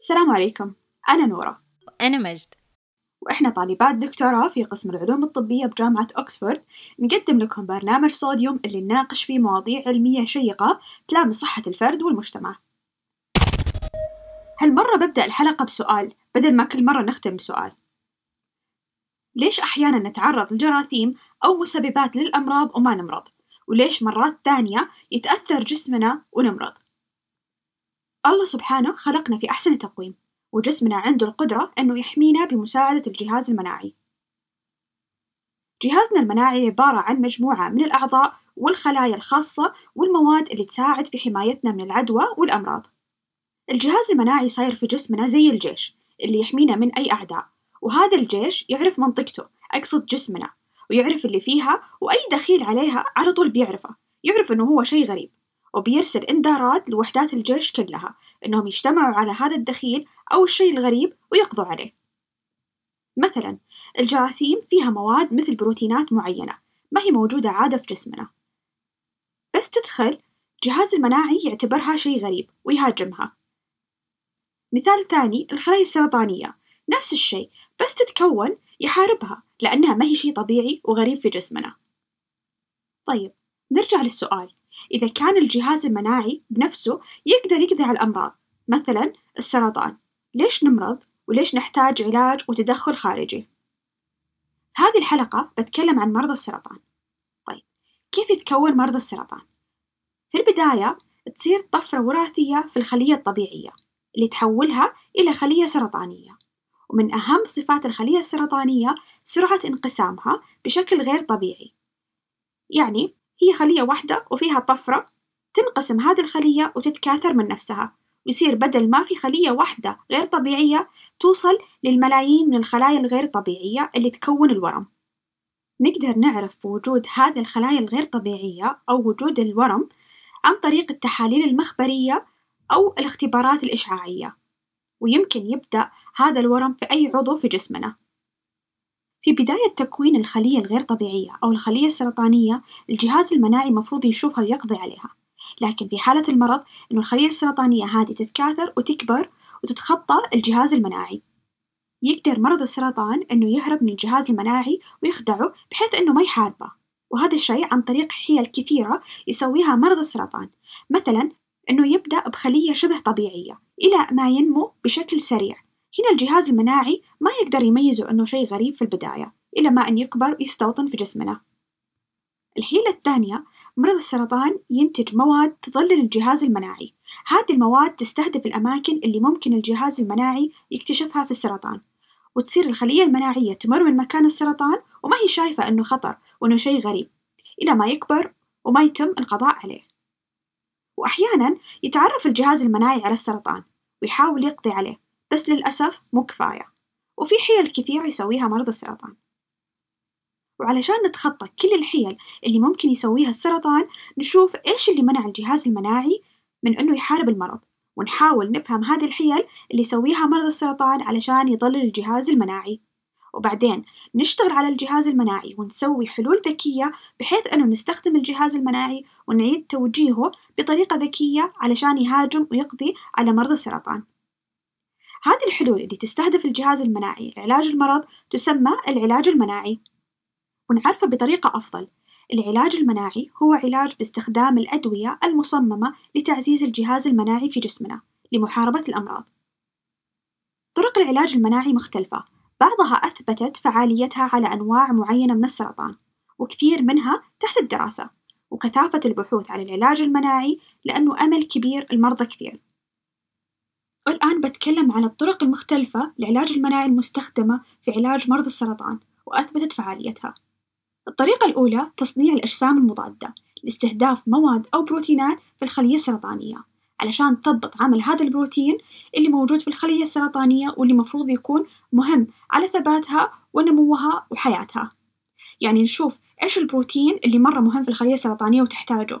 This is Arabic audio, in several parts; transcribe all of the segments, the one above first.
السلام عليكم. أنا نورة. أنا مجد. وإحنا طالبات دكتوراه في قسم العلوم الطبية بجامعة أكسفورد. نقدم لكم برنامج صوديوم اللي نناقش فيه مواضيع علمية شيقة تلامس صحة الفرد والمجتمع. هالمرة ببدأ الحلقة بسؤال بدل ما كل مرة نختم بسؤال. ليش أحيانا نتعرض لجراثيم أو مسببات للأمراض وما نمرض؟ وليش مرات ثانية يتأثر جسمنا ونمرض؟ الله سبحانه خلقنا في أحسن تقويم وجسمنا عنده القدرة أنه يحمينا بمساعدة الجهاز المناعي. جهازنا المناعي عبارة عن مجموعة من الأعضاء والخلايا الخاصة والمواد اللي تساعد في حمايتنا من العدوى والأمراض. الجهاز المناعي صاير في جسمنا زي الجيش اللي يحمينا من أي أعداء وهذا الجيش يعرف منطقته أقصد جسمنا ويعرف اللي فيها وأي دخيل عليها على طول بيعرفه يعرف إنه هو شيء غريب. وبيرسل إنذارات لوحدات الجيش كلها إنهم يجتمعوا على هذا الدخيل أو الشيء الغريب ويقضوا عليه. مثلا الجراثيم فيها مواد مثل بروتينات معينة ما هي موجودة عادة في جسمنا. بس تدخل جهاز المناعي يعتبرها شيء غريب ويهاجمها. مثال ثاني الخلايا السرطانية نفس الشيء بس تتكون يحاربها لأنها ما هي شيء طبيعي وغريب في جسمنا. طيب نرجع للسؤال. إذا كان الجهاز المناعي بنفسه يقدر يقضي على الأمراض مثلا السرطان. ليش نمرض؟ وليش نحتاج علاج وتدخل خارجي؟ في هذه الحلقة بتكلم عن مرضى السرطان. طيب كيف يتكون مرضى السرطان؟ في البداية تصير طفرة وراثية في الخلية الطبيعية اللي تحولها إلى خلية سرطانية. ومن أهم صفات الخلية السرطانية سرعة انقسامها بشكل غير طبيعي. يعني هي خلية واحدة وفيها طفرة تنقسم هذه الخلية وتتكاثر من نفسها ويصير بدل ما في خلية واحدة غير طبيعية توصل للملايين من الخلايا الغير طبيعية اللي تكون الورم. نقدر نعرف بوجود هذه الخلايا الغير طبيعية أو وجود الورم عن طريق التحاليل المخبرية أو الاختبارات الإشعاعية ويمكن يبدأ هذا الورم في أي عضو في جسمنا. في بداية تكوين الخلية الغير طبيعية أو الخلية السرطانية الجهاز المناعي مفروض يشوفها ويقضي عليها. لكن في حالة المرض إنه الخلية السرطانية هذه تتكاثر وتكبر وتتخطى الجهاز المناعي. يقدر مرض السرطان إنه يهرب من الجهاز المناعي ويخدعه بحيث إنه ما يحاربه. وهذا الشيء عن طريق حيل كثيرة يسويها مرض السرطان. مثلا إنه يبدأ بخلية شبه طبيعية إلى ما ينمو بشكل سريع. هنا الجهاز المناعي ما يقدر يميزه أنه شيء غريب في البداية إلى ما أن يكبر ويستوطن في جسمنا. الحيلة الثانية مرض السرطان ينتج مواد تظلل الجهاز المناعي. هذه المواد تستهدف الأماكن اللي ممكن الجهاز المناعي يكتشفها في السرطان. وتصير الخلية المناعية تمر من مكان السرطان وما هي شايفة أنه خطر وأنه شيء غريب إلى ما يكبر وما يتم القضاء عليه. وأحيانا يتعرف الجهاز المناعي على السرطان ويحاول يقضي عليه. بس للأسف مو كفاية. وفي حيل كثيرة يسويها مرضى السرطان. وعلشان نتخطى كل الحيل اللي ممكن يسويها السرطان نشوف إيش اللي منع الجهاز المناعي من إنه يحارب المرض. ونحاول نفهم هذه الحيل اللي يسويها مرضى السرطان علشان يظلل الجهاز المناعي. وبعدين نشتغل على الجهاز المناعي ونسوي حلول ذكية بحيث أنه نستخدم الجهاز المناعي ونعيد توجيهه بطريقة ذكية علشان يهاجم ويقضي على مرضى السرطان. هذه الحلول اللي تستهدف الجهاز المناعي. لعلاج المرض تسمى العلاج المناعي. ونعرفه بطريقة أفضل. العلاج المناعي هو علاج باستخدام الأدوية المصممة لتعزيز الجهاز المناعي في جسمنا لمحاربة الأمراض. طرق العلاج المناعي مختلفة. بعضها أثبتت فعاليتها على أنواع معينة من السرطان وكثير منها تحت الدراسة. وكثافة البحوث عن العلاج المناعي لأنه أمل كبير المرضى كثير. والآن بتكلم عن الطرق المختلفة لعلاج المناعي المستخدمة في علاج مرضى السرطان وأثبتت فعاليتها. الطريقة الأولى تصنيع الأجسام المضادة لاستهداف مواد أو بروتينات في الخلية السرطانية علشان تضبط عمل هذا البروتين اللي موجود في الخلية السرطانية واللي مفروض يكون مهم على ثباتها ونموها وحياتها. يعني نشوف إيش البروتين اللي مرة مهم في الخلية السرطانية وتحتاجه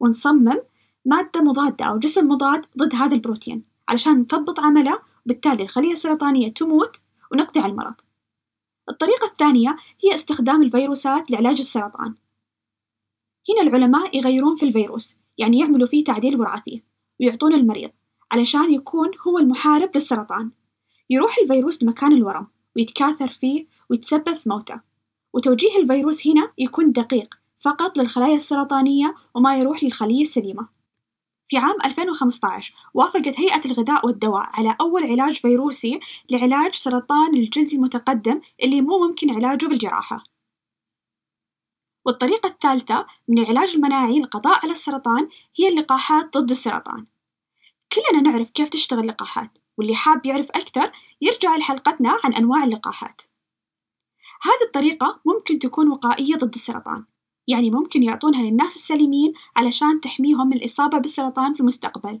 ونصمم مادة مضادة أو جسم مضاد ضد هذا البروتين. علشان نثبط عمله وبالتالي الخلية السرطانية تموت ونقضي على المرض. الطريقة الثانية هي استخدام الفيروسات لعلاج السرطان. هنا العلماء يغيرون في الفيروس يعني يعملوا فيه تعديل وراثي ويعطون المريض علشان يكون هو المحارب للسرطان. يروح الفيروس لمكان الورم ويتكاثر فيه ويتسبب في موته. وتوجيه الفيروس هنا يكون دقيق فقط للخلايا السرطانية وما يروح للخلية السليمة. في عام 2015 وافقت هيئة الغذاء والدواء على أول علاج فيروسي لعلاج سرطان الجلد المتقدم اللي مو ممكن علاجه بالجراحة. والطريقة الثالثة من العلاج المناعي للقضاء على السرطان هي اللقاحات ضد السرطان. كلنا نعرف كيف تشتغل اللقاحات واللي حاب يعرف أكثر يرجع لحلقتنا عن أنواع اللقاحات. هذه الطريقة ممكن تكون وقائية ضد السرطان. يعني ممكن يعطونها للناس السليمين علشان تحميهم من الإصابة بالسرطان في المستقبل.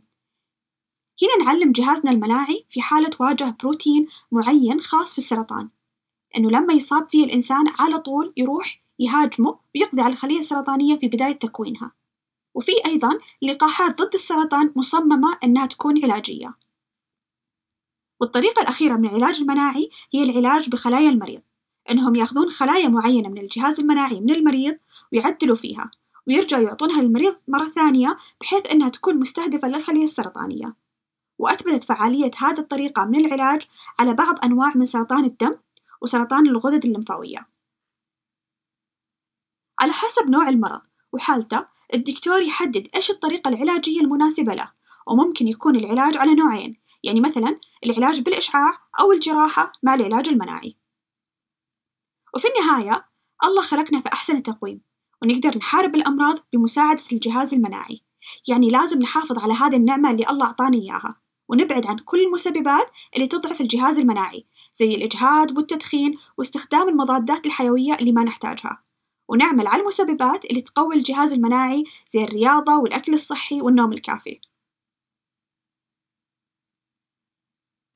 هنا نعلم جهازنا المناعي في حالة واجه بروتين معين خاص في السرطان. إنه لما يصاب فيه الإنسان على طول يروح يهاجمه ويقضي على الخلية السرطانية في بداية تكوينها. وفي أيضا لقاحات ضد السرطان مصممة إنها تكون علاجية. والطريقة الأخيرة من العلاج المناعي هي العلاج بخلايا المريض. إنهم يأخذون خلايا معينة من الجهاز المناعي من المريض ويعدلوا فيها ويرجعوا يعطونها للمريض مرة ثانية بحيث إنها تكون مستهدفة للخلية السرطانية. وأثبتت فعالية هذه الطريقة من العلاج على بعض أنواع من سرطان الدم وسرطان الغدد الليمفاوية على حسب نوع المرض وحالته الدكتور يحدد إيش الطريقة العلاجية المناسبة له وممكن يكون العلاج على نوعين يعني مثلا العلاج بالإشعاع أو الجراحة مع العلاج المناعي. وفي النهاية الله خلقنا في أحسن تقويم. ونقدر نحارب الأمراض بمساعدة الجهاز المناعي. يعني لازم نحافظ على هذه النعمة اللي الله أعطانا إياها. ونبعد عن كل المسببات اللي تضعف الجهاز المناعي زي الإجهاد والتدخين واستخدام المضادات الحيوية اللي ما نحتاجها. ونعمل على المسببات اللي تقوي الجهاز المناعي زي الرياضة والأكل الصحي والنوم الكافي.